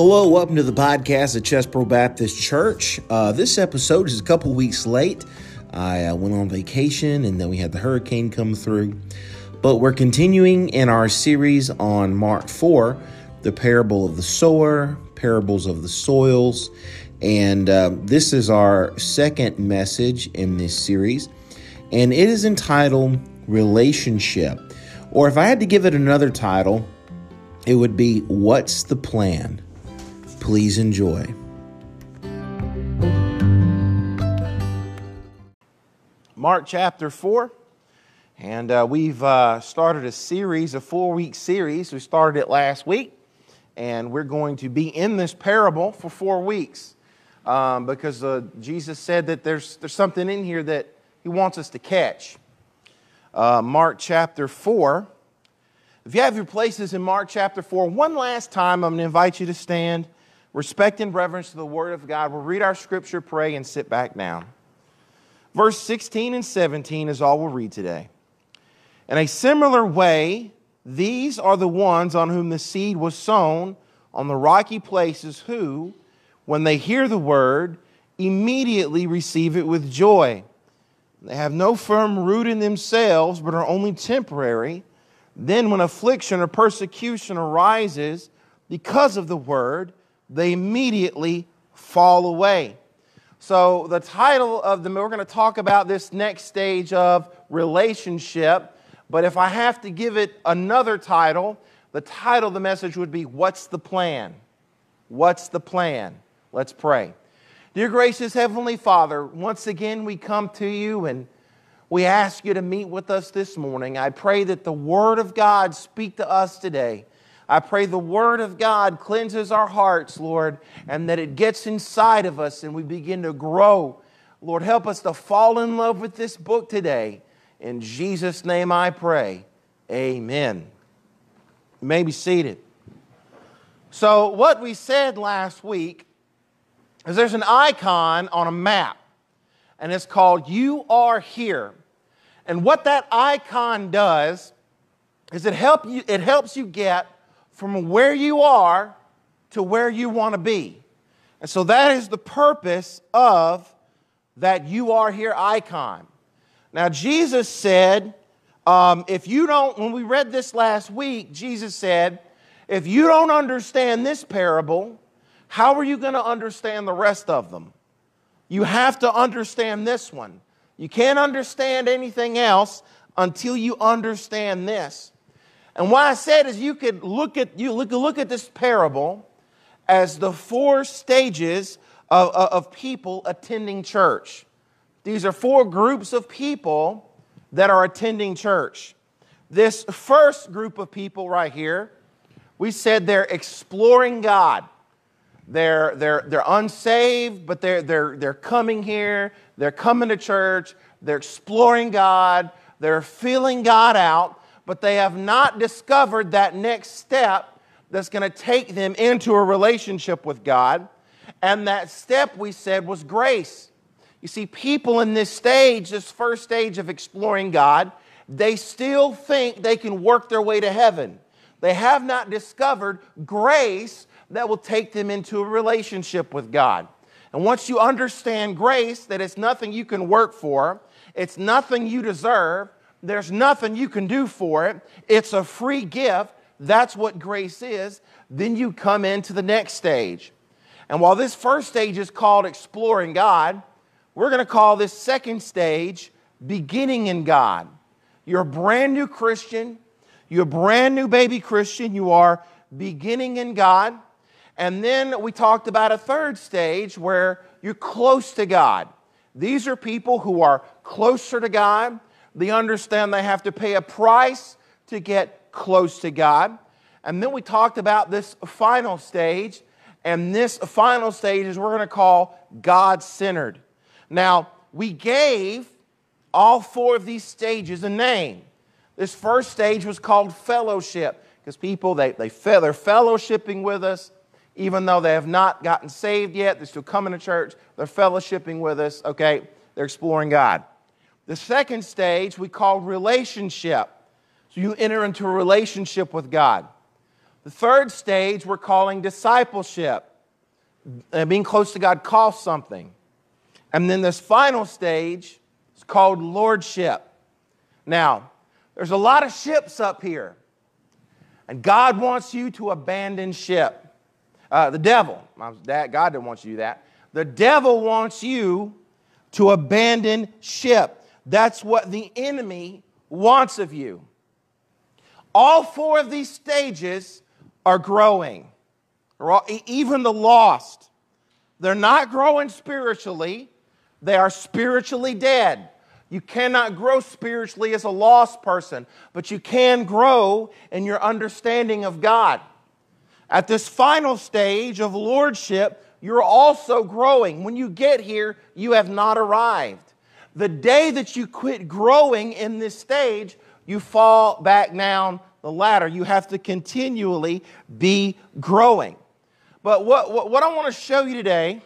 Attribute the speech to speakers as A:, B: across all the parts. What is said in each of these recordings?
A: Hello, welcome to the podcast at Chesbro Baptist Church. Uh, this episode is a couple weeks late. I uh, went on vacation and then we had the hurricane come through. But we're continuing in our series on Mark 4, the parable of the sower, parables of the soils. And uh, this is our second message in this series. And it is entitled Relationship. Or if I had to give it another title, it would be What's the Plan? Please enjoy. Mark chapter 4. And uh, we've uh, started a series, a four week series. We started it last week. And we're going to be in this parable for four weeks um, because uh, Jesus said that there's, there's something in here that he wants us to catch. Uh, Mark chapter 4. If you have your places in Mark chapter 4, one last time, I'm going to invite you to stand, respect and reverence to the Word of God. We'll read our scripture, pray, and sit back down. Verse 16 and 17 is all we'll read today. In a similar way, these are the ones on whom the seed was sown on the rocky places, who, when they hear the word, immediately receive it with joy. They have no firm root in themselves, but are only temporary. Then, when affliction or persecution arises because of the word, they immediately fall away. So, the title of the, we're going to talk about this next stage of relationship. But if I have to give it another title, the title of the message would be What's the Plan? What's the Plan? Let's pray. Dear gracious Heavenly Father, once again we come to you and we ask you to meet with us this morning. I pray that the Word of God speak to us today. I pray the Word of God cleanses our hearts, Lord, and that it gets inside of us and we begin to grow. Lord, help us to fall in love with this book today. In Jesus' name I pray. Amen. You may be seated. So, what we said last week is there's an icon on a map, and it's called You Are Here. And what that icon does is it, help you, it helps you get from where you are to where you want to be. And so that is the purpose of that you are here icon. Now, Jesus said, um, if you don't, when we read this last week, Jesus said, if you don't understand this parable, how are you going to understand the rest of them? You have to understand this one. You can't understand anything else until you understand this. And what I said is you could look at you look, look at this parable as the four stages of, of people attending church. These are four groups of people that are attending church. This first group of people right here, we said they're exploring God. They're, they're, they're unsaved, but they're, they're, they're coming here. They're coming to church. They're exploring God. They're feeling God out, but they have not discovered that next step that's going to take them into a relationship with God. And that step, we said, was grace. You see, people in this stage, this first stage of exploring God, they still think they can work their way to heaven. They have not discovered grace that will take them into a relationship with God. And once you understand grace, that it's nothing you can work for, it's nothing you deserve, there's nothing you can do for it, it's a free gift. That's what grace is. Then you come into the next stage. And while this first stage is called exploring God, we're going to call this second stage beginning in God. You're a brand new Christian. You're a brand new baby Christian. You are beginning in God. And then we talked about a third stage where you're close to God. These are people who are closer to God. They understand they have to pay a price to get close to God. And then we talked about this final stage. And this final stage is we're going to call God centered. Now, we gave all four of these stages a name. This first stage was called fellowship because people, they, they, they're fellowshipping with us even though they have not gotten saved yet, they're still coming to church, they're fellowshipping with us, okay? They're exploring God. The second stage we call relationship. So you enter into a relationship with God. The third stage we're calling discipleship. Uh, being close to God costs something. And then this final stage is called lordship. Now, there's a lot of ships up here, and God wants you to abandon ship. Uh, the devil, God didn't want you to do that. The devil wants you to abandon ship. That's what the enemy wants of you. All four of these stages are growing. Even the lost, they're not growing spiritually, they are spiritually dead. You cannot grow spiritually as a lost person, but you can grow in your understanding of God. At this final stage of lordship, you're also growing. When you get here, you have not arrived. The day that you quit growing in this stage, you fall back down the ladder. You have to continually be growing. But what, what, what I want to show you today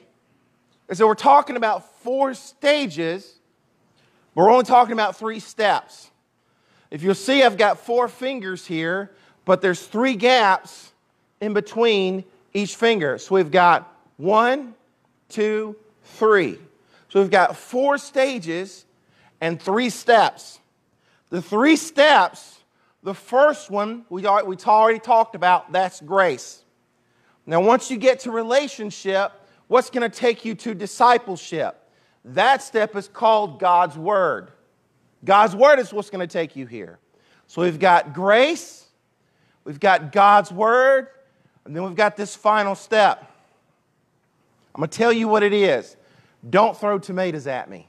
A: is that we're talking about four stages, but we're only talking about three steps. If you'll see, I've got four fingers here, but there's three gaps in between each finger. So we've got one, two, three. So we've got four stages and three steps. The three steps, the first one we, already talked about, that's grace. Now, once you get to relationship, what's going to take you to discipleship? That step is called God's Word. God's Word is what's going to take you here. So we've got grace, we've got God's Word, and then we've got this final step. I'm going to tell you what it is. Don't throw tomatoes at me.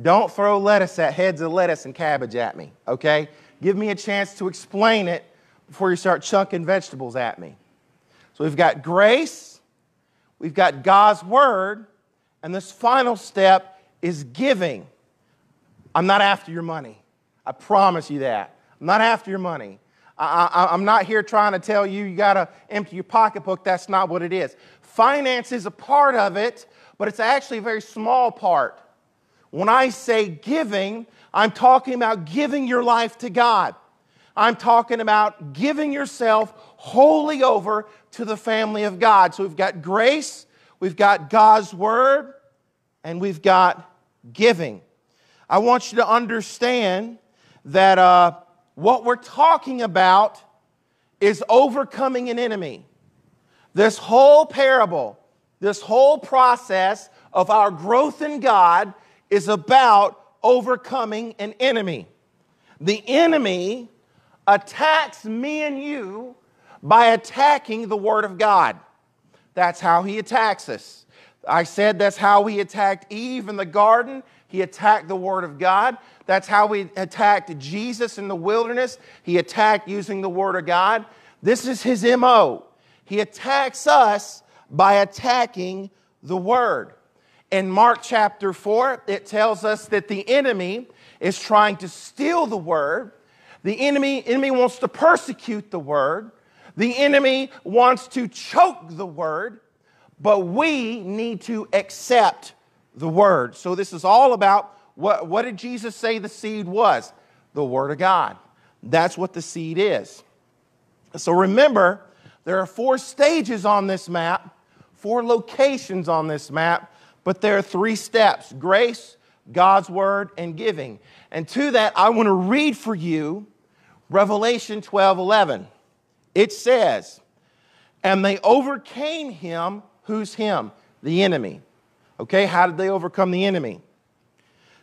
A: Don't throw lettuce at heads of lettuce and cabbage at me, okay? Give me a chance to explain it before you start chunking vegetables at me. So we've got grace, we've got God's word, and this final step is giving. I'm not after your money. I promise you that. I'm not after your money. I, am not here trying to tell you you got to empty your pocketbook. That's not what it is. Finance is a part of it, but it's actually a very small part. When I say giving, I'm talking about giving your life to God. I'm talking about giving yourself wholly over to the family of God. So we've got grace, we've got God's word, and we've got giving. I want you to understand that uh, what we're talking about is overcoming an enemy. This whole parable, this whole process of our growth in God is about overcoming an enemy. The enemy attacks me and you by attacking the Word of God. That's how he attacks us. I said that's how he attacked Eve in the garden. He attacked the Word of God. That's how he attacked Jesus in the wilderness. He attacked using the Word of God. This is his MO. He attacks us by attacking the Word. In Mark chapter 4, it tells us that the enemy is trying to steal the Word. The enemy, enemy wants to persecute the Word. The enemy wants to choke the Word. But we need to accept the Word. So this is all about what, what did Jesus say the seed was? The Word of God. That's what the seed is. So remember, there are four stages on this map, four locations on this map, but there are three steps grace, God's Word, and giving. And to that, I want to read for you Revelation 12 11. It says, And they overcame him, who's him? The enemy. Okay, how did they overcome the enemy?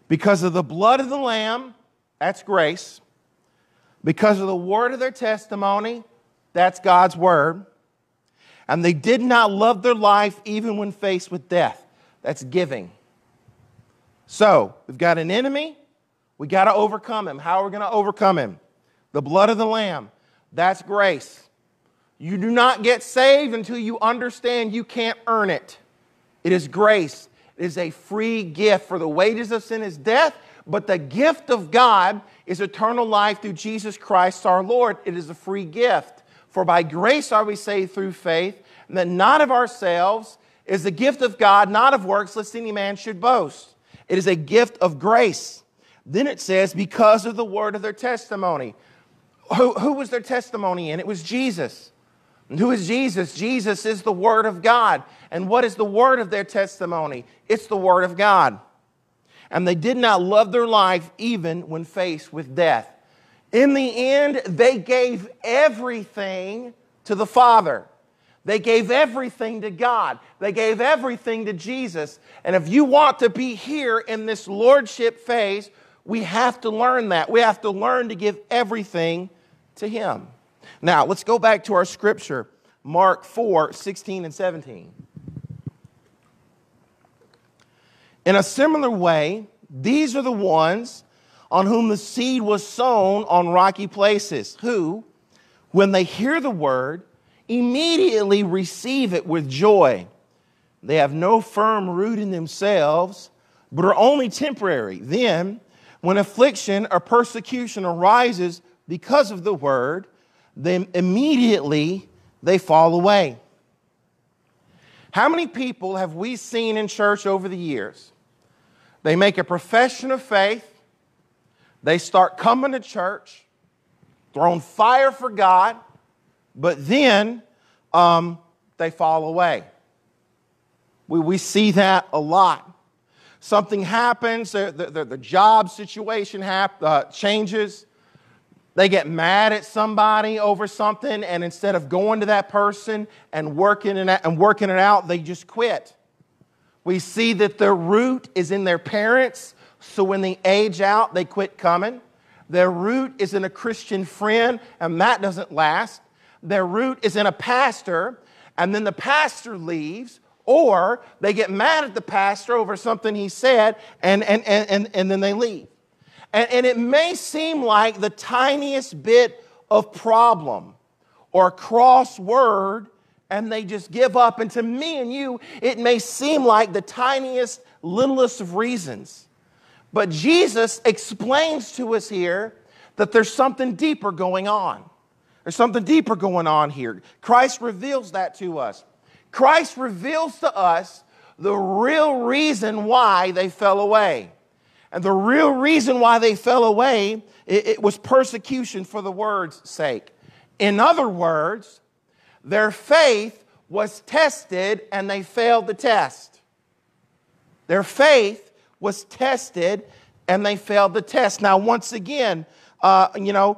A: Because of the blood of the Lamb, that's grace. Because of the word of their testimony, that's God's word. And they did not love their life even when faced with death. That's giving. So, we've got an enemy. We got to overcome him. How are we going to overcome him? The blood of the Lamb. That's grace. You do not get saved until you understand you can't earn it. It is grace. It is a free gift, for the wages of sin is death, but the gift of God is eternal life through Jesus Christ our Lord. It is a free gift. For by grace are we saved through faith, and that not of ourselves is the gift of God, not of works, lest any man should boast. It is a gift of grace. Then it says, because of the word of their testimony. Who, who was their testimony in? It was Jesus. And who is Jesus? Jesus is the Word of God. And what is the word of their testimony? It's the Word of God. And they did not love their life even when faced with death. In the end, they gave everything to the Father. They gave everything to God. They gave everything to Jesus. And if you want to be here in this lordship phase, we have to learn that. We have to learn to give everything to Him. Now, let's go back to our scripture, Mark 4 16 and 17. In a similar way, these are the ones on whom the seed was sown on rocky places, who, when they hear the word, immediately receive it with joy. They have no firm root in themselves, but are only temporary. Then, when affliction or persecution arises because of the word, then immediately they fall away. How many people have we seen in church over the years? They make a profession of faith, they start coming to church, thrown fire for God, but then um, they fall away. We, we see that a lot. Something happens, the, the, the job situation hap, uh, changes. They get mad at somebody over something, and instead of going to that person and working it, and working it out, they just quit. We see that their root is in their parents, so when they age out, they quit coming. Their root is in a Christian friend, and that doesn't last their root is in a pastor, and then the pastor leaves, or they get mad at the pastor over something he said, and, and, and, and, and then they leave. And, and it may seem like the tiniest bit of problem or crossword, and they just give up. And to me and you, it may seem like the tiniest, littlest of reasons. But Jesus explains to us here that there's something deeper going on. There's something deeper going on here. Christ reveals that to us. Christ reveals to us the real reason why they fell away. And the real reason why they fell away, it, it was persecution for the word's sake. In other words, their faith was tested and they failed the test. Their faith was tested and they failed the test. Now, once again, uh, you know,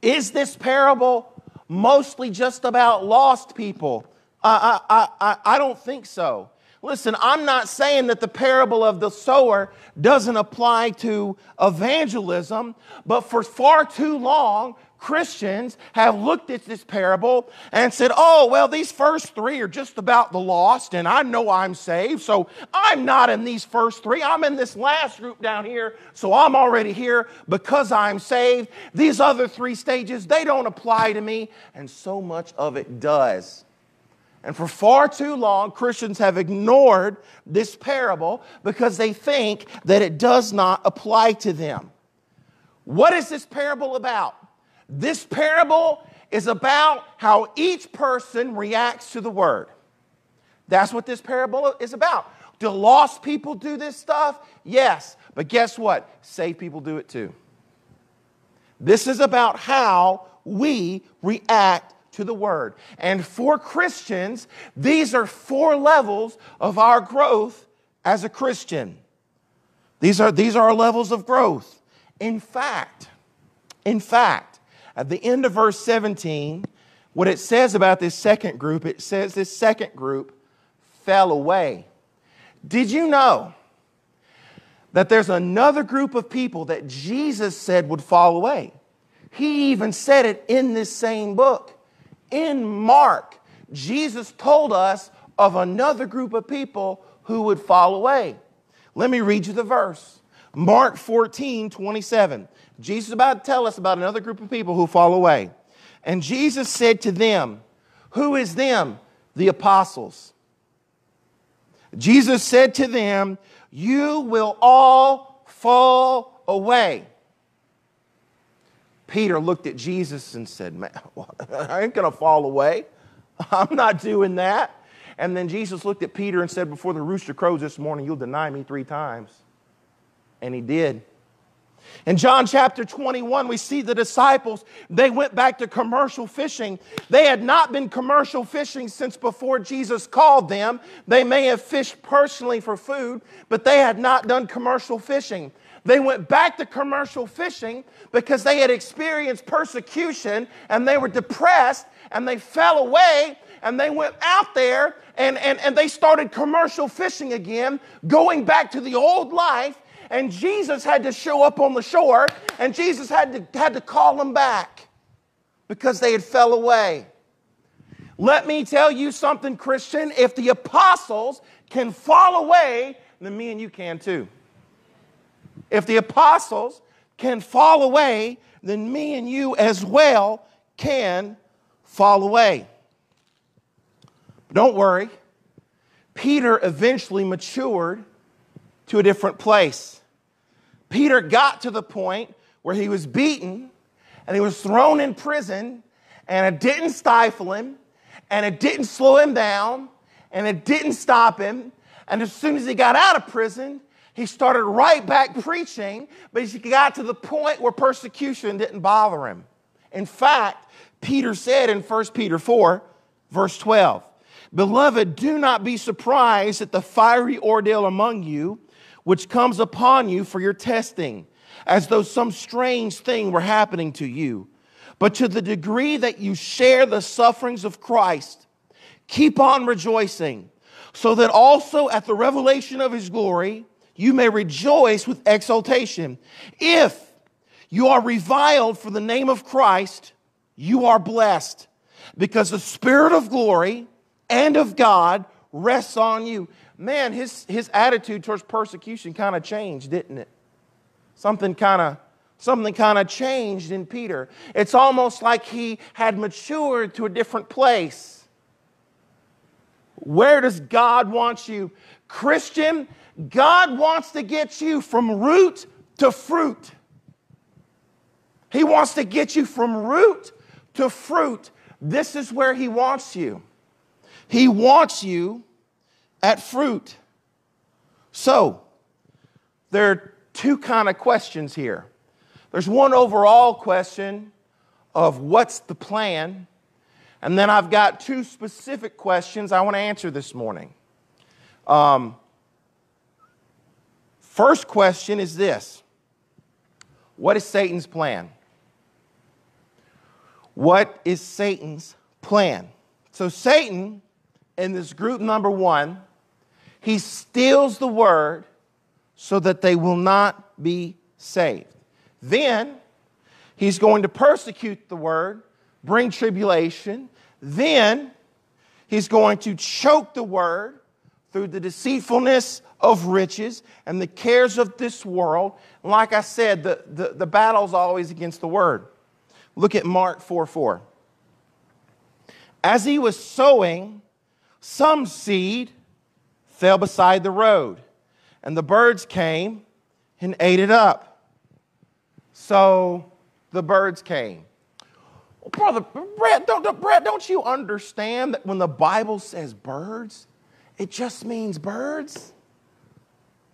A: is this parable mostly just about lost people? I, I, I, I don't think so. Listen, I'm not saying that the parable of the sower doesn't apply to evangelism, but for far too long, Christians have looked at this parable and said, oh, well, these first three are just about the lost, and I know I'm saved, so I'm not in these first three. I'm in this last group down here, so I'm already here because I'm saved. These other three stages, they don't apply to me, and so much of it does. And for far too long, Christians have ignored this parable because they think that it does not apply to them. What is this parable about? This parable is about how each person reacts to the word. That's what this parable is about. Do lost people do this stuff? Yes. But guess what? Saved people do it too. This is about how we react to the word. And for Christians, these are four levels of our growth as a Christian. These are, these are our levels of growth. In fact, in fact, at the end of verse 17, what it says about this second group, it says this second group fell away. Did you know that there's another group of people that Jesus said would fall away? He even said it in this same book. In Mark, Jesus told us of another group of people who would fall away. Let me read you the verse. Mark 14, 27. Jesus is about to tell us about another group of people who fall away. And Jesus said to them, Who is them? The apostles. Jesus said to them, You will all fall away. Peter looked at Jesus and said, Man, I ain't going to fall away. I'm not doing that. And then Jesus looked at Peter and said, Before the rooster crows this morning, you'll deny me three times. And he did. In John chapter 21, we see the disciples, they went back to commercial fishing. They had not been commercial fishing since before Jesus called them. They may have fished personally for food, but they had not done commercial fishing. They went back to commercial fishing because they had experienced persecution and they were depressed and they fell away and they went out there and, and, and they started commercial fishing again, going back to the old life. And Jesus had to show up on the shore and Jesus had to, had to call them back because they had fell away. Let me tell you something, Christian. If the apostles can fall away, then me and you can too. If the apostles can fall away, then me and you as well can fall away. Don't worry. Peter eventually matured to a different place. Peter got to the point where he was beaten and he was thrown in prison, and it didn't stifle him, and it didn't slow him down, and it didn't stop him. And as soon as he got out of prison, he started right back preaching, but he got to the point where persecution didn't bother him. In fact, Peter said in 1 Peter 4, verse 12, Beloved, do not be surprised at the fiery ordeal among you, which comes upon you for your testing, as though some strange thing were happening to you. But to the degree that you share the sufferings of Christ, keep on rejoicing, so that also at the revelation of his glory, you may rejoice with exultation. If you are reviled for the name of Christ, you are blessed, because the Spirit of glory, and of God rests on you. Man, his, his attitude towards persecution kind of changed, didn't it? Something kind of something kind of changed in Peter. It's almost like he had matured to a different place. Where does God want you? Christian, God wants to get you from root to fruit. He wants to get you from root to fruit. This is where He wants you. He wants you at fruit. So, there are two kind of questions here. There's one overall question of what's the plan, and then I've got two specific questions I want to answer this morning. Um, first question is this What is Satan's plan? What is Satan's plan? So, Satan in this group number one, he steals the word so that they will not be saved. Then he's going to persecute the word, bring tribulation. Then he's going to choke the word through the deceitfulness of riches and the cares of this world. And like I said, the, the, the battle's always against the word. Look at Mark 4 4. As he was sowing, some seed fell beside the road, and the birds came and ate it up. So the birds came. Well, brother, Brett, don't, Brett, don't you understand that when the Bible says birds, it just means birds?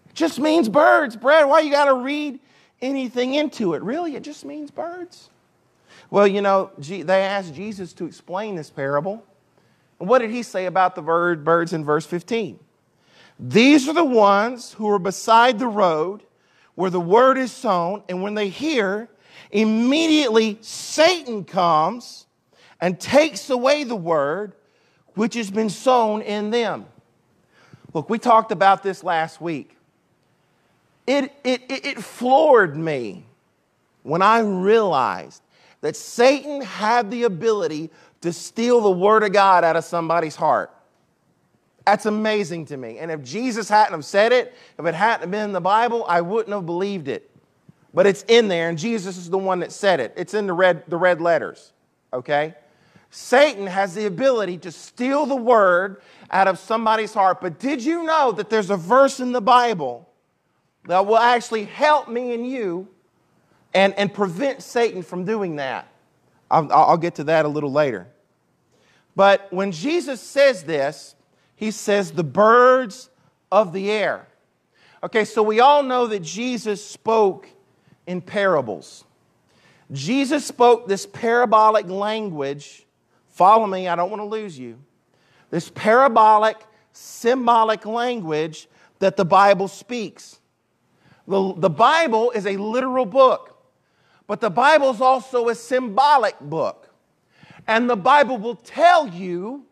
A: It just means birds, Brett. Why you got to read anything into it? Really, it just means birds. Well, you know, they asked Jesus to explain this parable. And what did he say about the birds in verse 15? These are the ones who are beside the road where the word is sown, and when they hear, immediately Satan comes and takes away the word which has been sown in them. Look, we talked about this last week. It, it, it, it floored me when I realized that Satan had the ability to steal the word of God out of somebody's heart. That's amazing to me. And if Jesus hadn't have said it, if it hadn't been in the Bible, I wouldn't have believed it. But it's in there, and Jesus is the one that said it. It's in the red, the red letters, okay? Satan has the ability to steal the word out of somebody's heart. But did you know that there's a verse in the Bible that will actually help me and you and, and prevent Satan from doing that? I'll, I'll get to that a little later. But when Jesus says this, he says, the birds of the air. Okay, so we all know that Jesus spoke in parables. Jesus spoke this parabolic language. Follow me, I don't want to lose you. This parabolic, symbolic language that the Bible speaks. The, the Bible is a literal book, but the Bible is also a symbolic book. And the Bible will tell you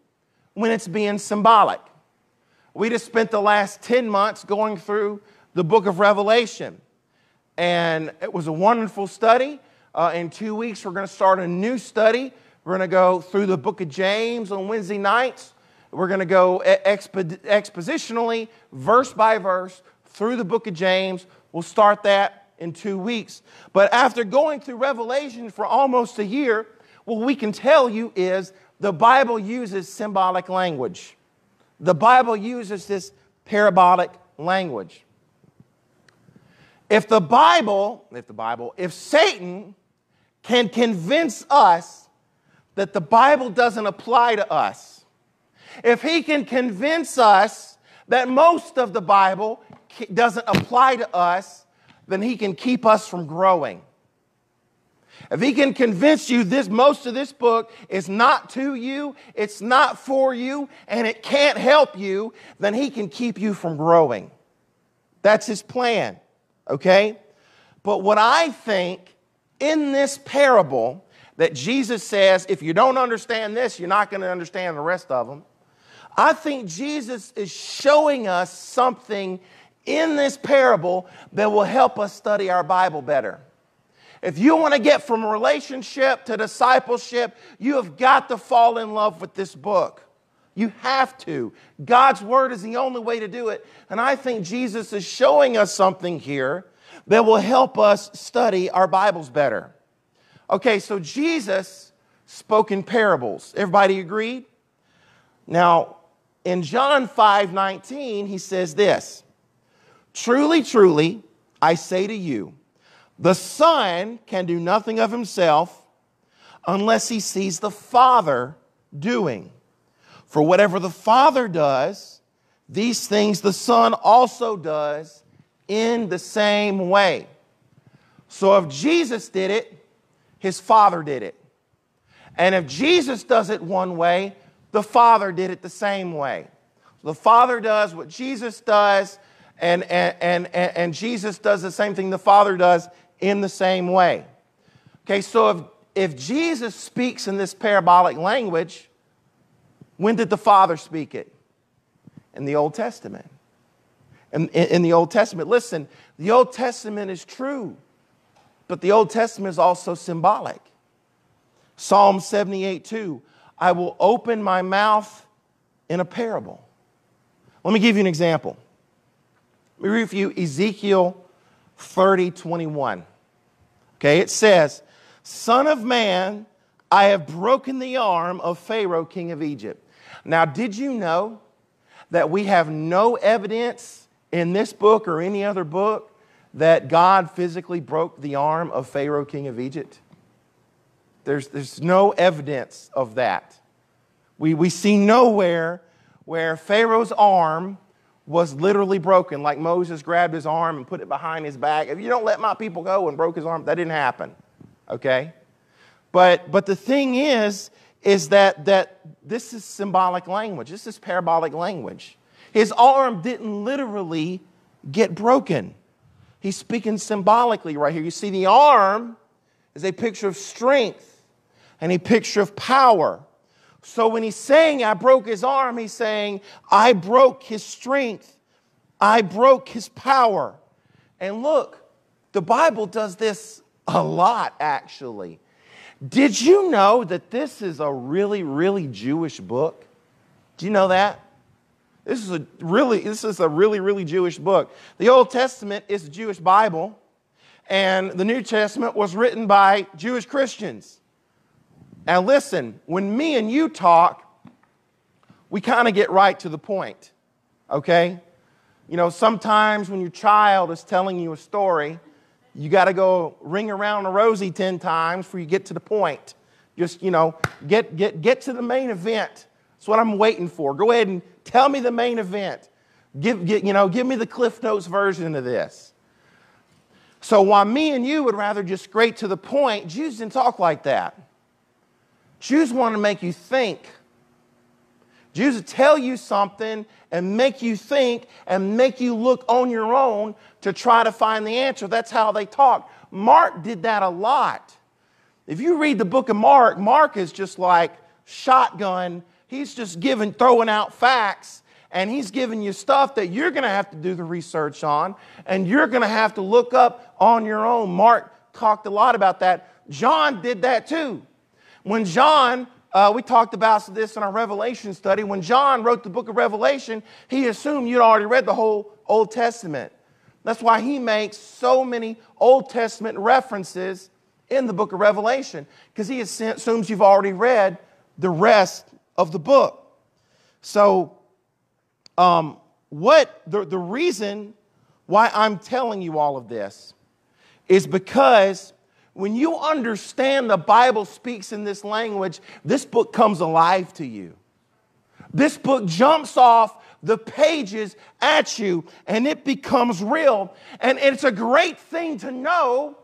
A: when it's being symbolic. We just spent the last 10 months going through the book of Revelation, and it was a wonderful study. Uh, in two weeks, we're going to start a new study. We're going to go through the book of James on Wednesday nights. We're going to go expo- expositionally, verse by verse, through the book of James. We'll start that in two weeks. But after going through Revelation for almost a year, what we can tell you is the Bible uses symbolic language. The Bible uses this parabolic language. If the Bible, if the Bible, if Satan can convince us that the Bible doesn't apply to us, if he can convince us that most of the Bible doesn't apply to us, then he can keep us from growing. If he can convince you this most of this book is not to you, it's not for you, and it can't help you, then he can keep you from growing. That's his plan. Okay? But what I think in this parable that Jesus says, if you don't understand this, you're not going to understand the rest of them. I think Jesus is showing us something in this parable that will help us study our Bible better. If you want to get from relationship to discipleship, you have got to fall in love with this book. You have to. God's word is the only way to do it. And I think Jesus is showing us something here that will help us study our Bibles better. Okay, so Jesus spoke in parables. Everybody agreed? Now, in John 5 19, he says this Truly, truly, I say to you, the Son can do nothing of himself unless he sees the Father doing. For whatever the Father does, these things the Son also does in the same way. So if Jesus did it, his Father did it. And if Jesus does it one way, the Father did it the same way. The Father does what Jesus does, and, and, and, and, Jesus does the same thing the Father does in the same way. Okay, so if, if Jesus speaks in this parabolic language, when did the Father speak it? In the Old Testament. In, in, in the Old Testament. Listen, the Old Testament is true, but the Old Testament is also symbolic. Psalm 78 2 I will open my mouth in a parable. Let me give you an example. Let me read for you Ezekiel 30 21. Okay, it says, Son of man, I have broken the arm of Pharaoh, king of Egypt. Now, did you know that we have no evidence in this book or any other book that God physically broke the arm of Pharaoh, king of Egypt? There's, there's no evidence of that. We, we see nowhere where Pharaoh's arm was literally broken, like Moses grabbed his arm and put it behind his back. If you don't let my people go and broke his arm, that didn't happen. Okay? But, but the thing is, is that, that this is symbolic language. This is parabolic language. His arm didn't literally get broken. He's speaking symbolically right here. You see, the arm is a picture of strength and a picture of power. So when he's saying, I broke his arm, he's saying, I broke his strength, I broke his power. And look, the Bible does this a lot, actually. Did you know that this is a really, really Jewish book? Do you know that? This is a really, this is a really, really Jewish book. The Old Testament is a Jewish Bible, and the New Testament was written by Jewish Christians. Now, listen, when me and you talk, we kind of get right to the point, okay? You know, sometimes when your child is telling you a story, you got to go ring around a rosy 10 times before you get to the point. Just, you know, get, get, get to the main event. That's what I'm waiting for. Go ahead and tell me the main event. Give, get, you know, give me the Cliff Notes version of this. So while me and you would rather just straight to the point, Jews didn't talk like that. Jews want to make you think. Jews tell you something and make you think and make you look on your own to try to find the answer. That's how they talk. Mark did that a lot. If you read the book of Mark, Mark is just like shotgun. He's just giving, throwing out facts, and he's giving you stuff that you're going to have to do the research on, and you're going to have to look up on your own. Mark talked a lot about that. John did that too. When John, uh, we talked about this in our Revelation study, when John wrote the book of Revelation, he assumed you'd already read the whole Old Testament. That's why he makes so many Old Testament references in the book of Revelation, because he assumes you've already read the rest of the book. So, um, what the, the reason why I'm telling you all of this is because when you understand the Bible speaks in this language, this book comes alive to you. This book jumps off the pages at you and it becomes real. And it's a great thing to know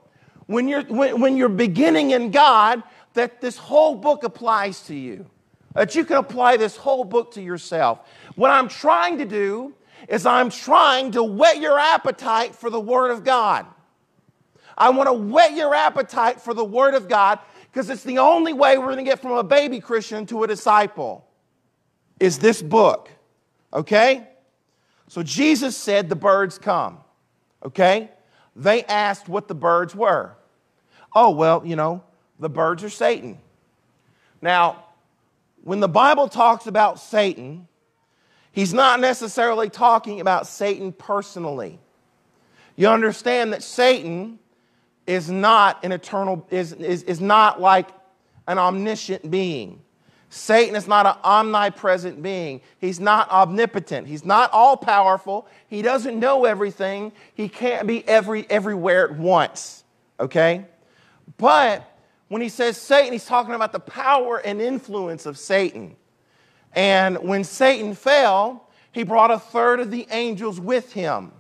A: when you're, when, when you're beginning in God that this whole book applies to you, that you can apply this whole book to yourself. What I'm trying to do is I'm trying to whet your appetite for the Word of God. I want to whet your appetite for the Word of God because it's the only way we're going to get from a baby Christian to a disciple is this book. Okay? So Jesus said the birds come. Okay? They asked what the birds were oh, well, you know, the birds are Satan. Now, when the Bible talks about Satan, he's not necessarily talking about Satan personally. You understand that Satan is not an eternal, is, is, is not like an omniscient being. Satan is not an omnipresent being. He's not omnipotent. He's not all powerful. He doesn't know everything. He can't be every, everywhere at once. Okay? But when he says Satan, he's talking about the power and influence of Satan. And when Satan fell, he brought a third of the angels with him.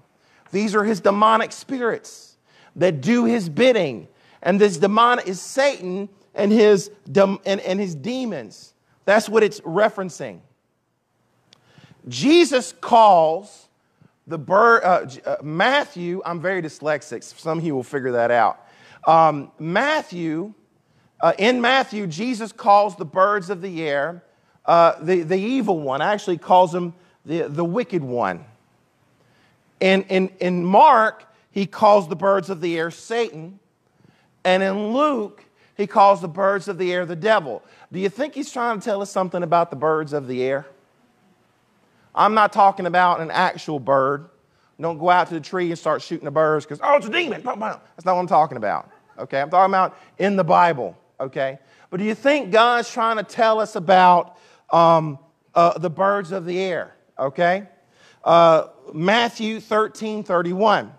A: These are his demonic spirits that do his bidding. And this demon is Satan and his, and, and his demons. That's what it's referencing. Jesus calls the bird, uh, uh, Matthew, I'm very dyslexic, some of you will figure that out. Um, Matthew, uh, in Matthew, Jesus calls the birds of the air uh, the, the evil one, actually calls them the, the wicked one. And in, in Mark, he calls the birds of the air Satan. And in Luke, he calls the birds of the air the devil. Do you think he's trying to tell us something about the birds of the air? I'm not talking about an actual bird. Don't go out to the tree and start shooting the birds because, oh, it's a demon. That's not what I'm talking about. Okay, I'm talking about in the Bible. Okay, but do you think God's trying to tell us about um, uh, the birds of the air? Okay, uh, Matthew 13 31.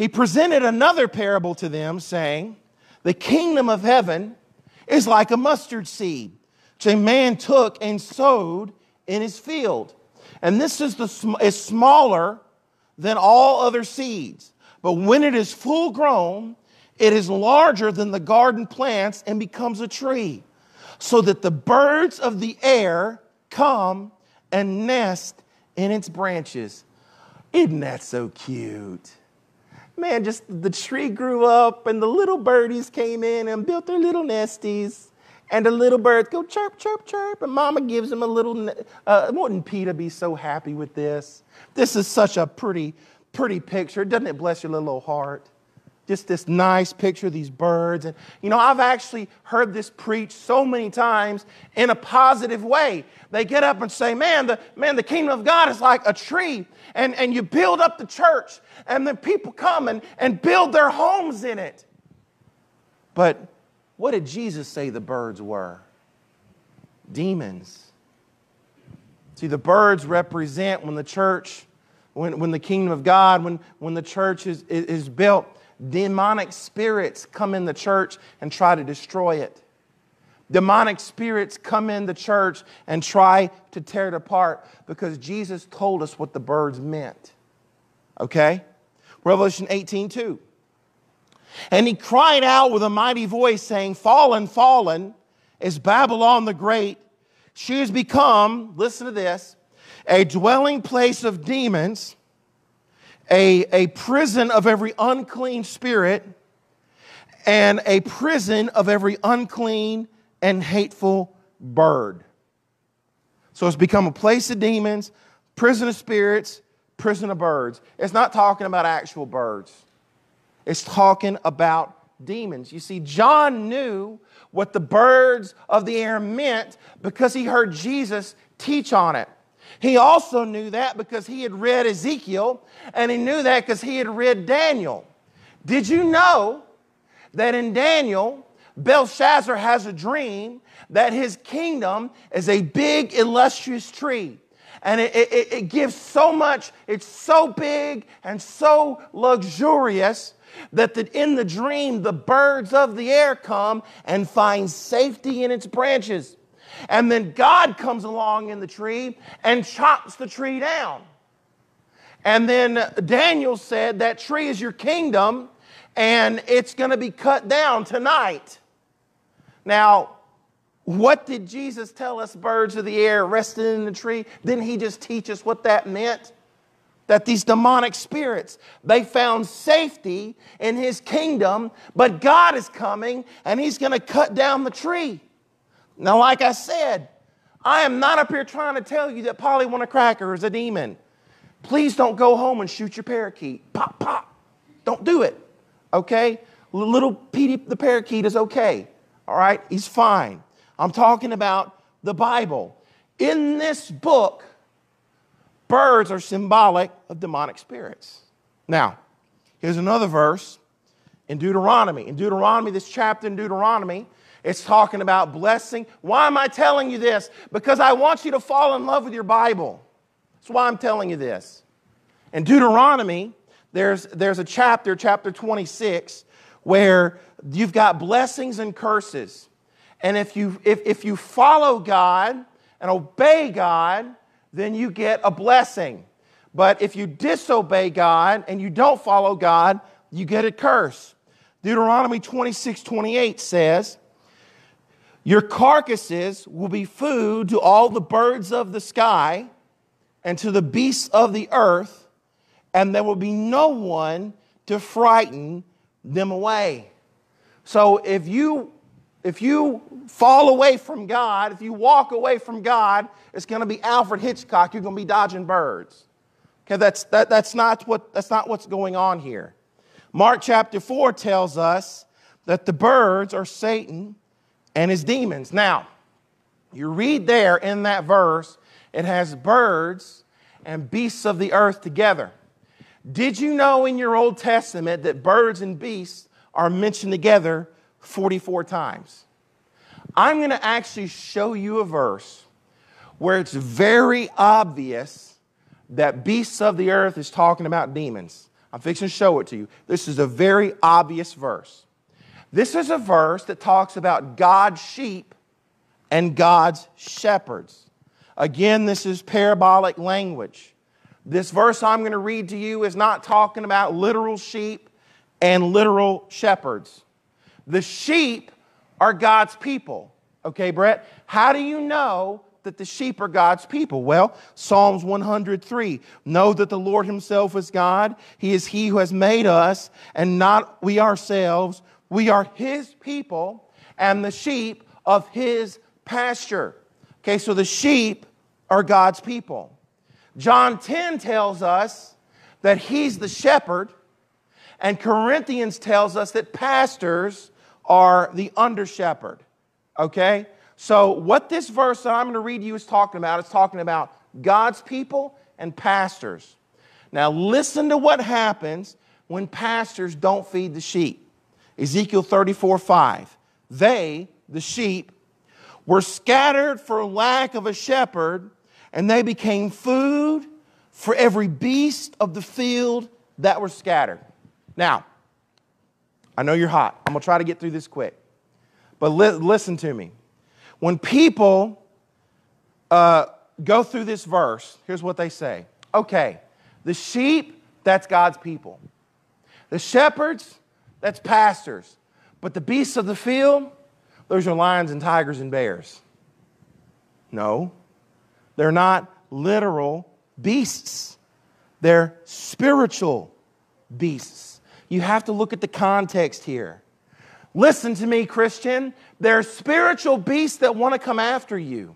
A: He presented another parable to them, saying, The kingdom of heaven is like a mustard seed, which a man took and sowed in his field. And this is, the, is smaller than all other seeds. But when it is full grown, it is larger than the garden plants and becomes a tree, so that the birds of the air come and nest in its branches. Isn't that so cute? Man, just the tree grew up and the little birdies came in and built their little nesties. And the little birds go chirp, chirp, chirp. And mama gives them a little. Uh, wouldn't Peter be so happy with this? This is such a pretty, pretty picture. Doesn't it bless your little old heart? Just this nice picture of these birds. And, you know, I've actually heard this preached so many times in a positive way. They get up and say, man, the, man, the kingdom of God is like a tree. And, and you build up the church, and then people come and, and build their homes in it. But what did Jesus say the birds were? Demons. See, the birds represent when the church, when, when the kingdom of God, when, when the church is, is built, demonic spirits come in the church and try to destroy it. Demonic spirits come in the church and try to tear it apart because Jesus told us what the birds meant. Okay? Revelation 18 2. And he cried out with a mighty voice, saying, Fallen, fallen is Babylon the Great. She has become, listen to this, a dwelling place of demons, a, a prison of every unclean spirit, and a prison of every unclean and hateful bird. So it's become a place of demons, prison of spirits, prison of birds. It's not talking about actual birds, it's talking about demons. You see, John knew what the birds of the air meant because he heard Jesus teach on it. He also knew that because he had read Ezekiel, and he knew that because he had read Daniel. Did you know that in Daniel, Belshazzar has a dream that his kingdom is a big, illustrious tree? And it, it, it gives so much, it's so big and so luxurious that the, in the dream the birds of the air come and find safety in its branches. And then God comes along in the tree and chops the tree down. And then Daniel said, That tree is your kingdom, and it's going to be cut down tonight. Now, what did Jesus tell us, birds of the air resting in the tree? Didn't he just teach us what that meant? That these demonic spirits, they found safety in his kingdom, but God is coming and he's going to cut down the tree. Now, like I said, I am not up here trying to tell you that Polly want a cracker is a demon. Please don't go home and shoot your parakeet. Pop, pop. Don't do it. Okay? Little Petey the parakeet is okay. All right? He's fine. I'm talking about the Bible. In this book, birds are symbolic of demonic spirits. Now, here's another verse in Deuteronomy. In Deuteronomy, this chapter in Deuteronomy, it's talking about blessing. Why am I telling you this? Because I want you to fall in love with your Bible. That's why I'm telling you this. In Deuteronomy, there's, there's a chapter, chapter 26, where you've got blessings and curses. And if you, if, if you follow God and obey God, then you get a blessing. But if you disobey God and you don't follow God, you get a curse. Deuteronomy 26 28 says, your carcasses will be food to all the birds of the sky and to the beasts of the earth, and there will be no one to frighten them away. So if you if you fall away from God, if you walk away from God, it's going to be Alfred Hitchcock. You're going to be dodging birds. Okay, that's, that, that's, not what, that's not what's going on here. Mark chapter 4 tells us that the birds are Satan and his demons. Now, you read there in that verse, it has birds and beasts of the earth together. Did you know in your Old Testament that birds and beasts are mentioned together 44 times? I'm going to actually show you a verse where it's very obvious that beasts of the earth is talking about demons. I'm fixing to show it to you. This is a very obvious verse. This is a verse that talks about God's sheep and God's shepherds. Again, this is parabolic language. This verse I'm going to read to you is not talking about literal sheep and literal shepherds. The sheep are God's people. Okay, Brett? How do you know that the sheep are God's people? Well, Psalms 103 Know that the Lord Himself is God. He is He who has made us, and not we ourselves. We are his people and the sheep of his pasture. Okay, so the sheep are God's people. John 10 tells us that he's the shepherd, and Corinthians tells us that pastors are the under shepherd. Okay? So, what this verse that I'm going to read you is talking about is talking about God's people and pastors. Now, listen to what happens when pastors don't feed the sheep. Ezekiel 34 5. They, the sheep, were scattered for lack of a shepherd, and they became food for every beast of the field that were scattered. Now, I know you're hot. I'm going to try to get through this quick. But li- listen to me. When people uh, go through this verse, here's what they say Okay, the sheep, that's God's people. The shepherds, That's pastors. But the beasts of the field, those are lions and tigers and bears. No, they're not literal beasts, they're spiritual beasts. You have to look at the context here. Listen to me, Christian. There are spiritual beasts that want to come after you.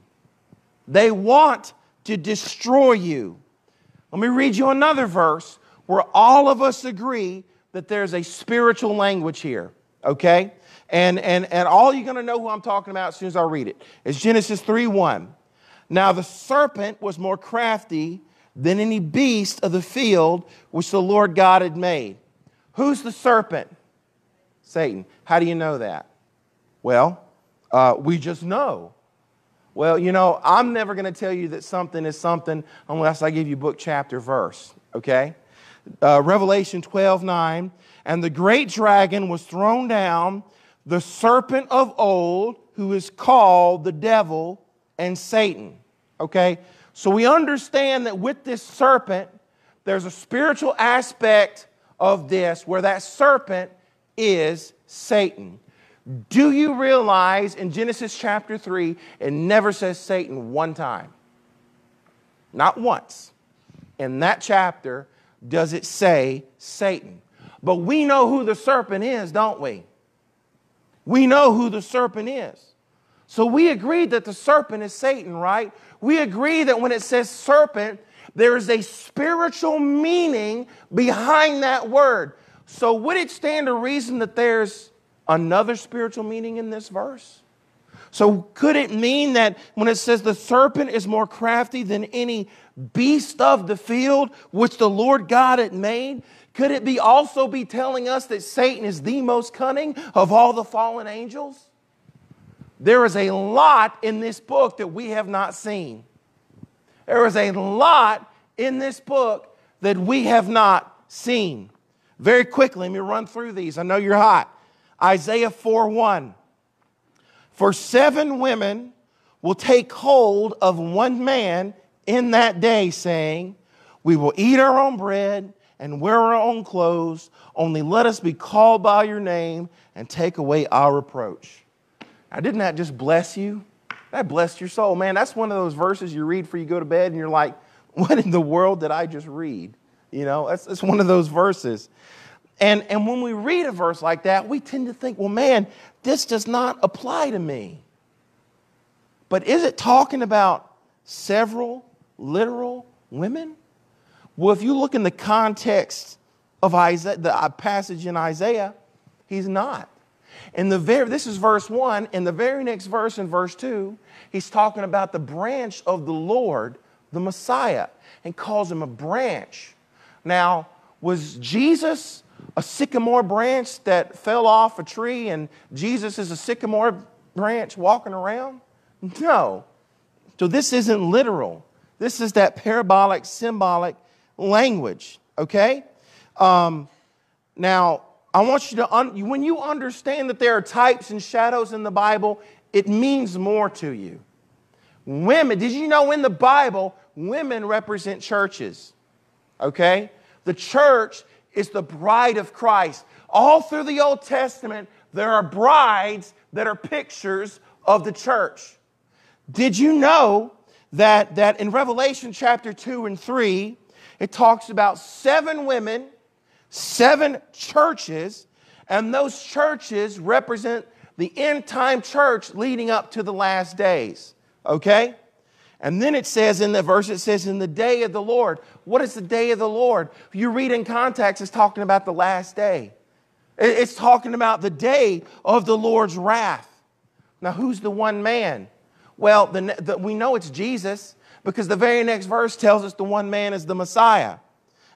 A: They want to destroy you. Let me read you another verse where all of us agree that there's a spiritual language here, okay? And, and, and all you're going to know who I'm talking about as soon as I read it is Genesis 3 1. Now the serpent was more crafty than any beast of the field which the Lord God had made. Who's the serpent? Satan. How do you know that? Well, uh, we just know. Well, you know, I'm never going to tell you that something is something unless I give you book, chapter, verse, okay? Uh, Revelation 12 9. And the great dragon was thrown down, the serpent of old, who is called the devil and Satan, okay? So we understand that with this serpent, there's a spiritual aspect of this where that serpent is Satan. Do you realize in Genesis chapter 3, it never says Satan one time? Not once. In that chapter, does it say Satan? But we know who the serpent is, don't we? We know who the serpent is. So we agree that the serpent is Satan, right? We agree that when it says serpent, there is a spiritual meaning behind that word. So would it stand to reason that there's another spiritual meaning in this verse? So, could it mean that when it says the serpent is more crafty than any beast of the field which the Lord God had made? Could it be also be telling us that Satan is the most cunning of all the fallen angels? There is a lot in this book that we have not seen. There is a lot in this book that we have not seen. Very quickly, let me run through these. I know you're hot. Isaiah 4 1. For seven women will take hold of one man in that day, saying, We will eat our own bread and wear our own clothes, only let us be called by your name and take away our reproach. Now, didn't that just bless you? That blessed your soul. Man, that's one of those verses you read before you go to bed and you're like, What in the world did I just read? You know, that's, that's one of those verses. And, and when we read a verse like that, we tend to think, well, man, this does not apply to me. But is it talking about several literal women? Well, if you look in the context of Isaiah, the uh, passage in Isaiah, he's not. In the very, this is verse one. In the very next verse, in verse two, he's talking about the branch of the Lord, the Messiah, and calls him a branch. Now, was Jesus a sycamore branch that fell off a tree and Jesus is a sycamore branch walking around? No. So this isn't literal. This is that parabolic, symbolic language, okay? Um, now, I want you to, un- when you understand that there are types and shadows in the Bible, it means more to you. Women, did you know in the Bible, women represent churches, okay? The church is the bride of Christ. All through the Old Testament, there are brides that are pictures of the church. Did you know that, that in Revelation chapter 2 and 3, it talks about seven women, seven churches, and those churches represent the end time church leading up to the last days. Okay? And then it says in the verse, it says, in the day of the Lord. What is the day of the Lord? You read in context, it's talking about the last day. It's talking about the day of the Lord's wrath. Now, who's the one man? Well, the, the, we know it's Jesus because the very next verse tells us the one man is the Messiah.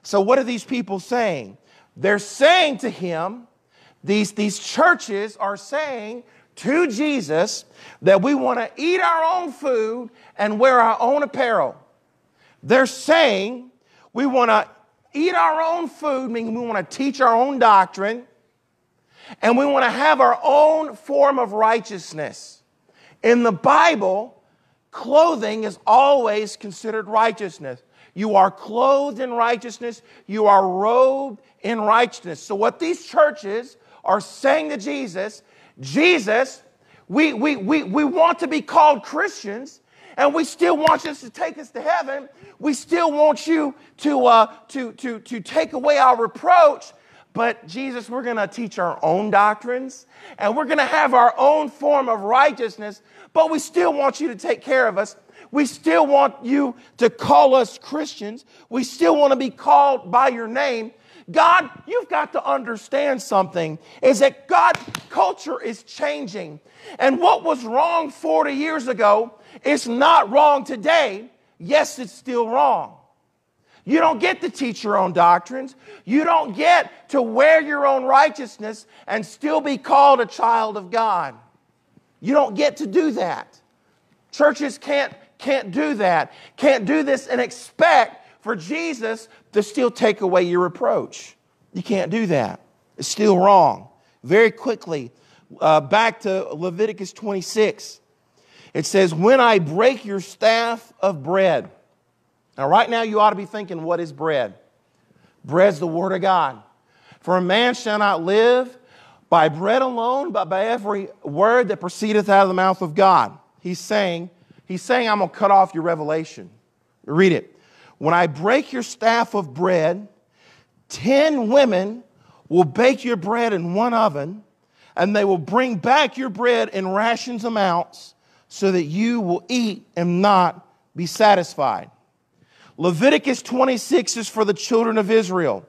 A: So, what are these people saying? They're saying to him, these, these churches are saying to Jesus that we want to eat our own food and wear our own apparel. They're saying we want to eat our own food, meaning we want to teach our own doctrine, and we want to have our own form of righteousness. In the Bible, clothing is always considered righteousness. You are clothed in righteousness, you are robed in righteousness. So, what these churches are saying to Jesus, Jesus, we, we, we, we want to be called Christians, and we still want you to take us to heaven. We still want you to, uh, to, to, to take away our reproach. But Jesus, we're going to teach our own doctrines and we're going to have our own form of righteousness, but we still want you to take care of us. We still want you to call us Christians. We still want to be called by your name. God, you've got to understand something is that God culture is changing. And what was wrong 40 years ago is not wrong today. Yes, it's still wrong. You don't get to teach your own doctrines. You don't get to wear your own righteousness and still be called a child of God. You don't get to do that. Churches can't, can't do that, can't do this and expect for Jesus to still take away your reproach. You can't do that. It's still wrong. Very quickly, uh, back to Leviticus 26. It says, When I break your staff of bread. Now, right now, you ought to be thinking, What is bread? Bread's the Word of God. For a man shall not live by bread alone, but by every word that proceedeth out of the mouth of God. He's saying, He's saying, I'm going to cut off your revelation. Read it. When I break your staff of bread, ten women will bake your bread in one oven, and they will bring back your bread in rations amounts so that you will eat and not be satisfied. Leviticus 26 is for the children of Israel.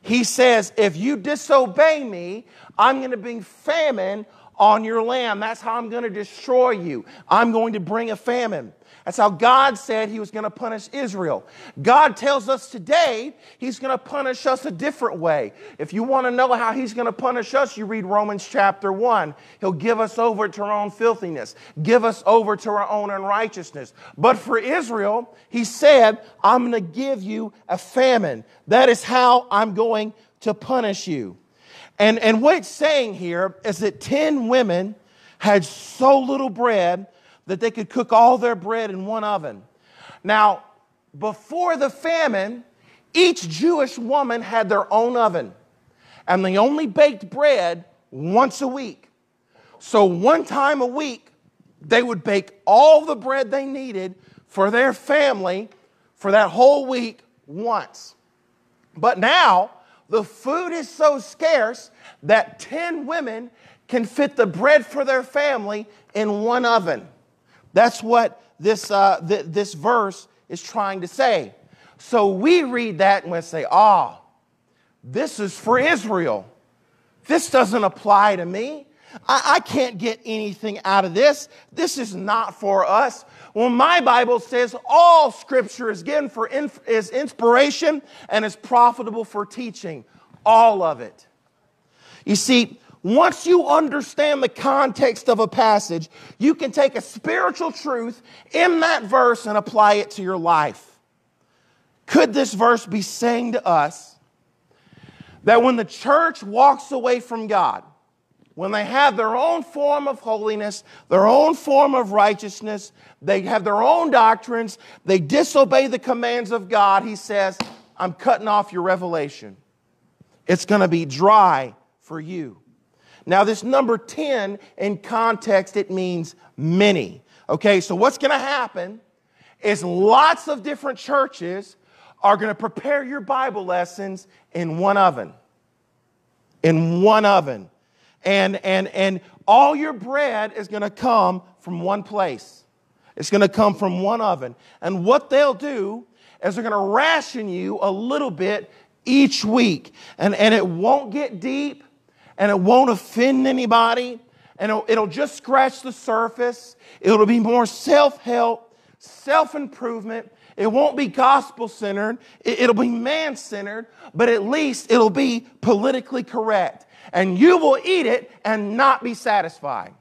A: He says, If you disobey me, I'm going to bring famine on your land. That's how I'm going to destroy you. I'm going to bring a famine. That's how God said he was going to punish Israel. God tells us today he's going to punish us a different way. If you want to know how he's going to punish us, you read Romans chapter 1. He'll give us over to our own filthiness, give us over to our own unrighteousness. But for Israel, he said, I'm going to give you a famine. That is how I'm going to punish you. And, and what it's saying here is that 10 women had so little bread that they could cook all their bread in one oven. Now, before the famine, each Jewish woman had their own oven, and they only baked bread once a week. So, one time a week, they would bake all the bread they needed for their family for that whole week once. But now, the food is so scarce that 10 women can fit the bread for their family in one oven. That's what this, uh, th- this verse is trying to say. So we read that and we say, ah, oh, this is for Israel. This doesn't apply to me. I, I can't get anything out of this. This is not for us. Well, my Bible says all scripture is given for inf- is inspiration and is profitable for teaching. All of it. You see, once you understand the context of a passage, you can take a spiritual truth in that verse and apply it to your life. Could this verse be saying to us that when the church walks away from God, when they have their own form of holiness, their own form of righteousness, they have their own doctrines, they disobey the commands of God, he says, I'm cutting off your revelation. It's going to be dry for you. Now, this number 10 in context, it means many. Okay, so what's to happen is lots of different churches are to prepare your Bible lessons in one oven. In one oven. And, and, and all your bread is to come from one place. It's to come from one oven. And what they'll do is they're to ration you a little bit each week. And, and it won't get deep and it won't offend anybody and it'll, it'll just scratch the surface. It'll be more self help, self improvement. It won't be gospel centered. It'll be man centered, but at least it'll be politically correct. And you will eat it and not be satisfied.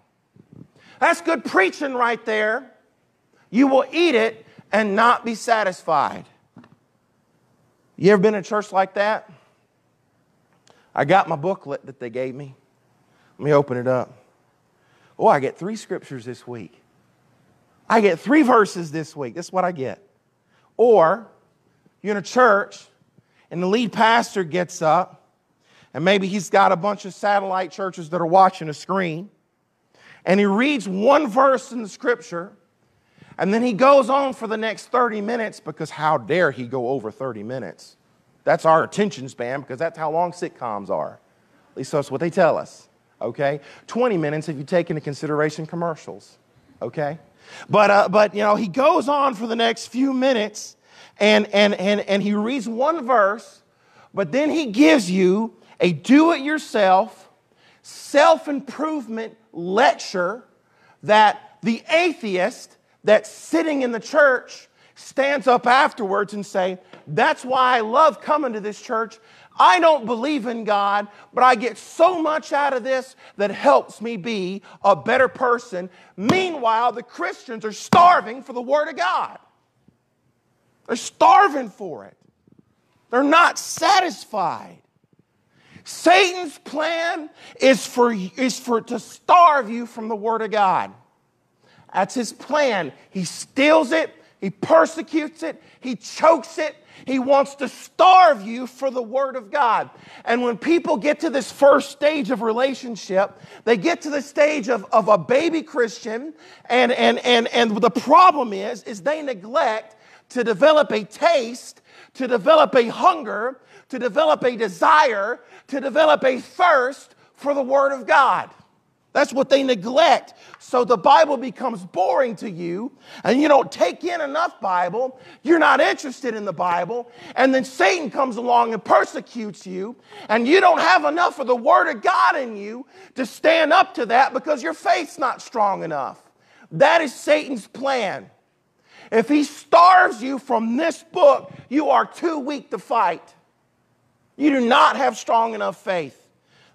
A: That's good preaching right there. You will eat it and not be satisfied. You ever been in a church like that? I got my booklet that they gave me. Let me open it up. Oh, I get three scriptures this week. I get three verses this week. That's what I get. Or you're in a church and the lead pastor gets up and maybe he's got a bunch of satellite churches that are watching a screen, and he reads one verse in the scripture, and then he goes on for the next 30 minutes because how dare he go over 30 minutes? That's our attention span because that's how long sitcoms are. At least that's what they tell us, okay? 20 minutes if you take into consideration commercials, okay? But, uh, but you know, he goes on for the next few minutes and, and, and, and he reads one verse, but then he gives you a do it yourself, self improvement lecture that the atheist that's sitting in the church stands up afterwards and say, that's why I love coming to this church. I don't believe in God, but I get so much out of this that helps me be a better person. Meanwhile, the Christians are starving for the Word of God. They're starving for it. They're not satisfied. Satan's plan is for, is for to starve you from the Word of God. That's his plan. He steals it, he persecutes it, he chokes it, he wants to starve you for the Word of God. And when people get to this first stage of relationship, they get to the stage of, of a baby Christian, and, and, and, and the problem is, is they neglect to develop a taste, to develop a hunger, to develop a desire, to develop a thirst for the Word of God. That's what they neglect. So the Bible becomes boring to you, and you don't take in enough Bible. You're not interested in the Bible. And then Satan comes along and persecutes you, and you don't have enough of the Word of God in you to stand up to that because your faith's not strong enough. That is Satan's plan. If he starves you from this book, you are too weak to fight. You do not have strong enough faith.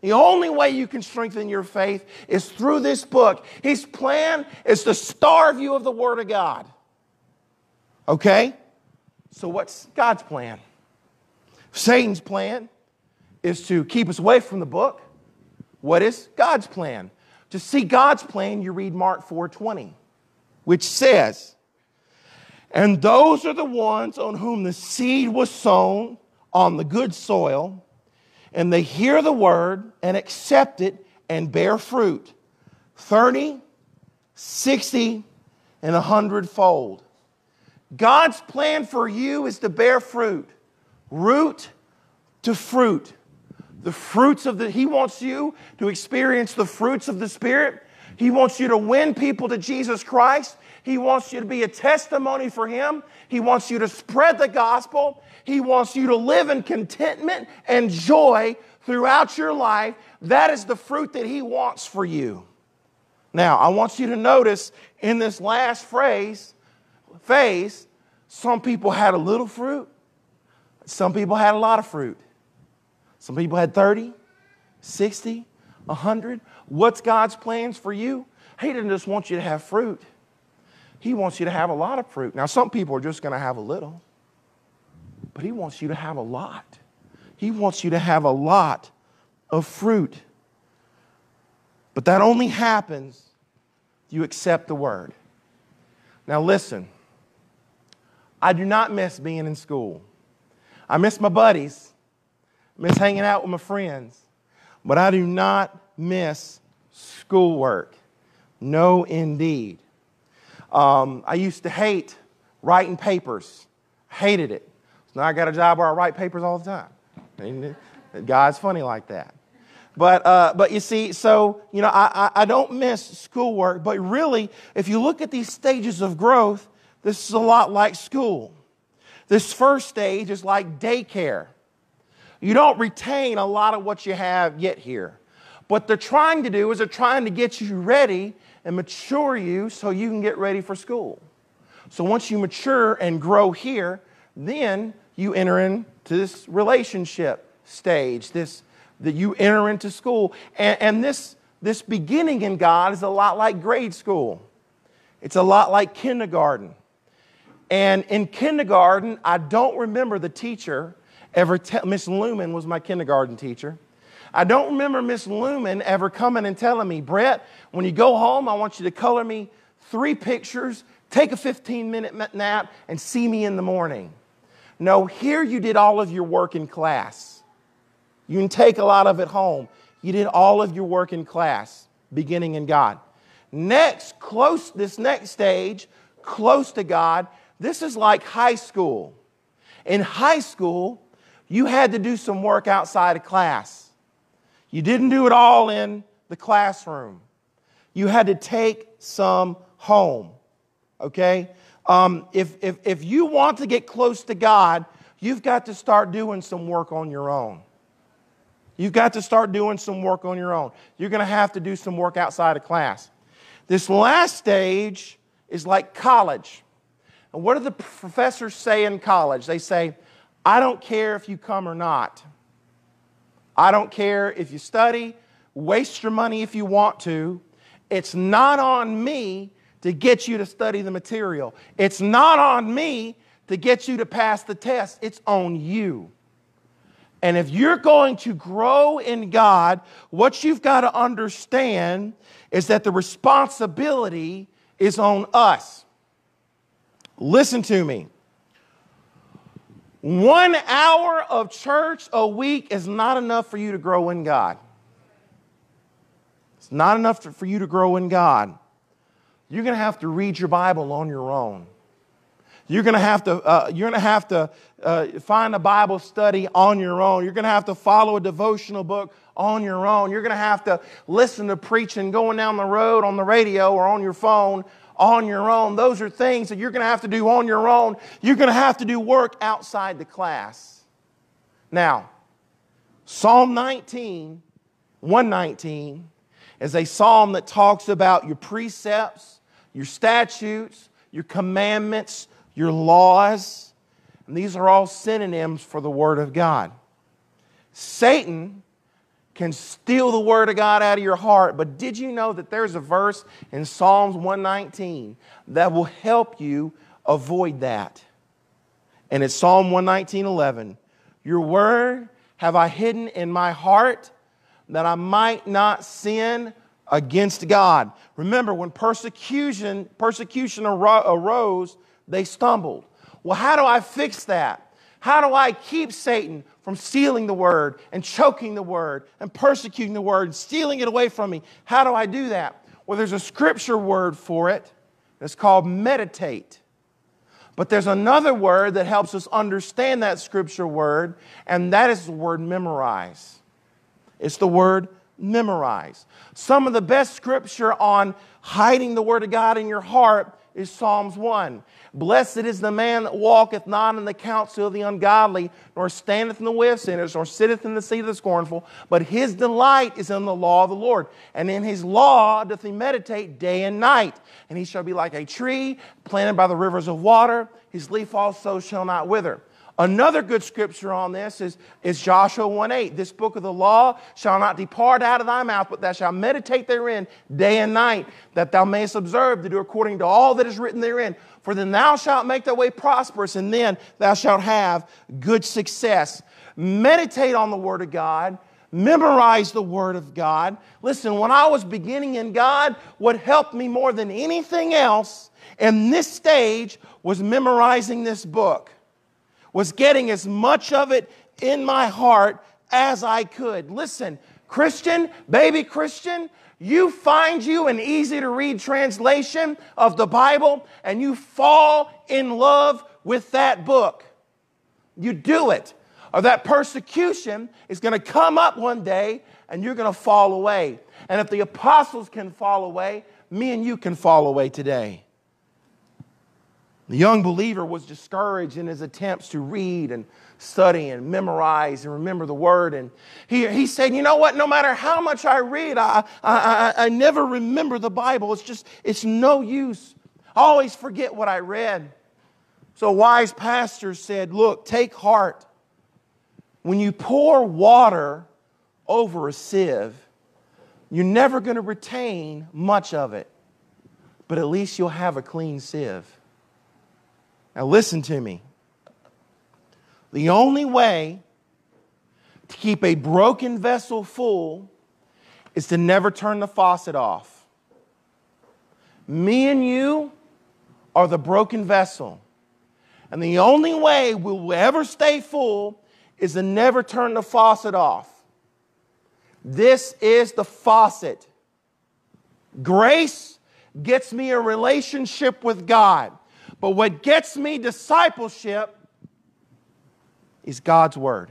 A: The only way you can strengthen your faith is through this book. His plan is to starve you of the Word of God. Okay? So, what's God's plan? Satan's plan is to keep us away from the book. What is God's plan? To see God's plan, you read Mark 4:20, which says, "And those are the ones on whom the seed was sown on the good soil." And they hear the word and accept it and bear fruit 30, 60, and 100 fold. God's plan for you is to bear fruit, root to fruit. The fruits of the, He wants you to experience the fruits of the Spirit. He wants you to win people to Jesus Christ. He wants you to be a testimony for Him. He wants you to spread the gospel. He wants you to live in contentment and joy throughout your life. That is the fruit that He wants for you. Now, I want you to notice in this last phrase, phase, some people had a little fruit, some people had a lot of fruit. Some people had 30, 60, 100. What's God's plans for you? He doesn't just want you to have fruit. He wants you to have a lot of fruit. Now, some people are just going to have a little but He wants you to have a lot. He wants you to have a lot of fruit. But that only happens if you accept the word. Now, listen, I do not miss being in school. I miss my buddies, I miss hanging out with my friends, but I do not miss schoolwork. No, indeed. Um, I used to hate writing papers, hated it. Now I got a job where I write papers all the time. God's funny like that. But, uh, but you see, so, you know, I, I, I don't miss schoolwork, but really, if you look at these stages of growth, this is a lot like school. This first stage is like daycare. You don't retain a lot of what you have yet here. What they're trying to do is they're trying to get you ready and mature you so you can get ready for school. So once you mature and grow here, then you enter into this relationship stage, this that you enter into school. And, and this, this beginning in God is a lot like grade school. It's a lot like kindergarten. And in kindergarten, I don't remember the teacher ever tell Miss Lumen was my kindergarten teacher. I don't remember Miss Lumen ever coming and telling me, Brett, when you go home, I want you to color me three pictures, take a 15 minute nap, and see me in the morning. No, here you did all of your work in class. You can take a lot of it home. You did all of your work in class, beginning in God. Next, close, this next stage, close to God, this is like high school. In high school, you had to do some work outside of class. You didn't do it all in the classroom. You had to take some home. Okay? Um, if, if, if you want to get close to God, you've got to start doing some work on your own. You've got to start doing some work on your own. You're going to have to do some work outside of class. This last stage is like college. And what do the professors say in college? They say, I don't care if you come or not. I don't care if you study, waste your money if you want to. It's not on me to get you to study the material. It's not on me to get you to pass the test. It's on you. And if you're going to grow in God, what you've got to understand is that the responsibility is on us. Listen to me. One hour of church a week is not enough for you to grow in God. It's not enough for you to grow in God. You're going to have to read your Bible on your own. You're going to have to, uh, you're going to, have to uh, find a Bible study on your own. You're going to have to follow a devotional book on your own. You're going to have to listen to preaching going down the road on the radio or on your phone on your own. Those are things that you're going to have to do on your own. You're going to have to do work outside the class. Now, Psalm 19, 119, is a psalm that talks about your precepts, your statutes, your commandments, your laws. And these are all synonyms for the Word of God. Satan can steal the word of God out of your heart. But did you know that there's a verse in Psalms 119 that will help you avoid that? And it's Psalm 119 11. Your word have I hidden in my heart that I might not sin against God. Remember, when persecution, persecution arose, they stumbled. Well, how do I fix that? How do I keep Satan from stealing the word and choking the word and persecuting the word and stealing it away from me? How do I do that? Well, there's a scripture word for it. It's called meditate. But there's another word that helps us understand that scripture word, and that is the word memorize. It's the word memorize. Some of the best scripture on hiding the word of God in your heart is Psalms 1. Blessed is the man that walketh not in the counsel of the ungodly, nor standeth in the way of sinners, nor sitteth in the seat of the scornful, but his delight is in the law of the Lord. And in his law doth he meditate day and night. And he shall be like a tree planted by the rivers of water, his leaf also shall not wither. Another good scripture on this is, is Joshua 1 8. This book of the law shall not depart out of thy mouth, but thou shalt meditate therein day and night, that thou mayest observe to do according to all that is written therein. For then thou shalt make thy way prosperous, and then thou shalt have good success. Meditate on the Word of God. Memorize the Word of God. Listen, when I was beginning in God, what helped me more than anything else in this stage was memorizing this book was getting as much of it in my heart as I could. Listen, Christian, baby Christian, you find you an easy to read translation of the Bible and you fall in love with that book. You do it. Or that persecution is going to come up one day and you're going to fall away. And if the apostles can fall away, me and you can fall away today. The young believer was discouraged in his attempts to read and study and memorize and remember the word. And he, he said, You know what? No matter how much I read, I, I, I, never remember the Bible. It's just, it's no use. I always forget what I read. So a wise pastor said, Look, take heart. When you pour water over a sieve, you're never going to retain much of it, but at least you'll have a clean sieve. Now, listen to me. The only way to keep a broken vessel full is to never turn the faucet off. Me and you are the broken vessel. And the only way we will ever stay full is to never turn the faucet off. This is the faucet. Grace gets me a relationship with God. But what gets me discipleship is God's Word.